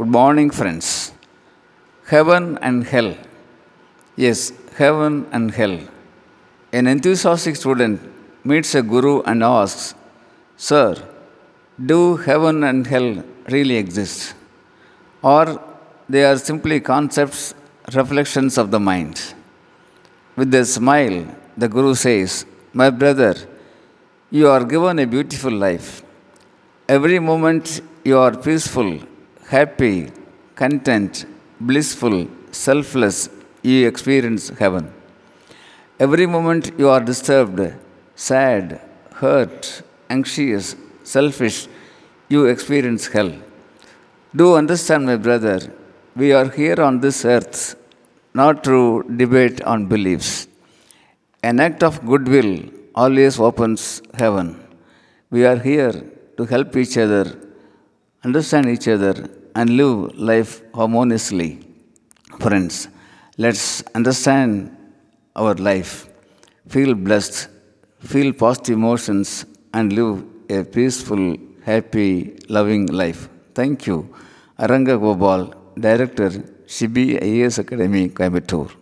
Good morning, friends. Heaven and hell. Yes, heaven and hell. An enthusiastic student meets a guru and asks, Sir, do heaven and hell really exist? Or they are simply concepts, reflections of the mind? With a smile, the guru says, My brother, you are given a beautiful life. Every moment you are peaceful, happy, content, blissful, selfless, you experience heaven. Every moment you are disturbed, sad, hurt, anxious, selfish, you experience hell. Do understand, my brother, we are here on this earth not to debate on beliefs. An act of goodwill always opens heaven. We are here to help each other, understand each other, and live life harmoniously. Friends, let's understand our life, feel blessed, feel positive emotions, and live a peaceful, happy, loving life. Thank you. Aranga Gopal, Director, Shibi IAS Academy, Coimbatore.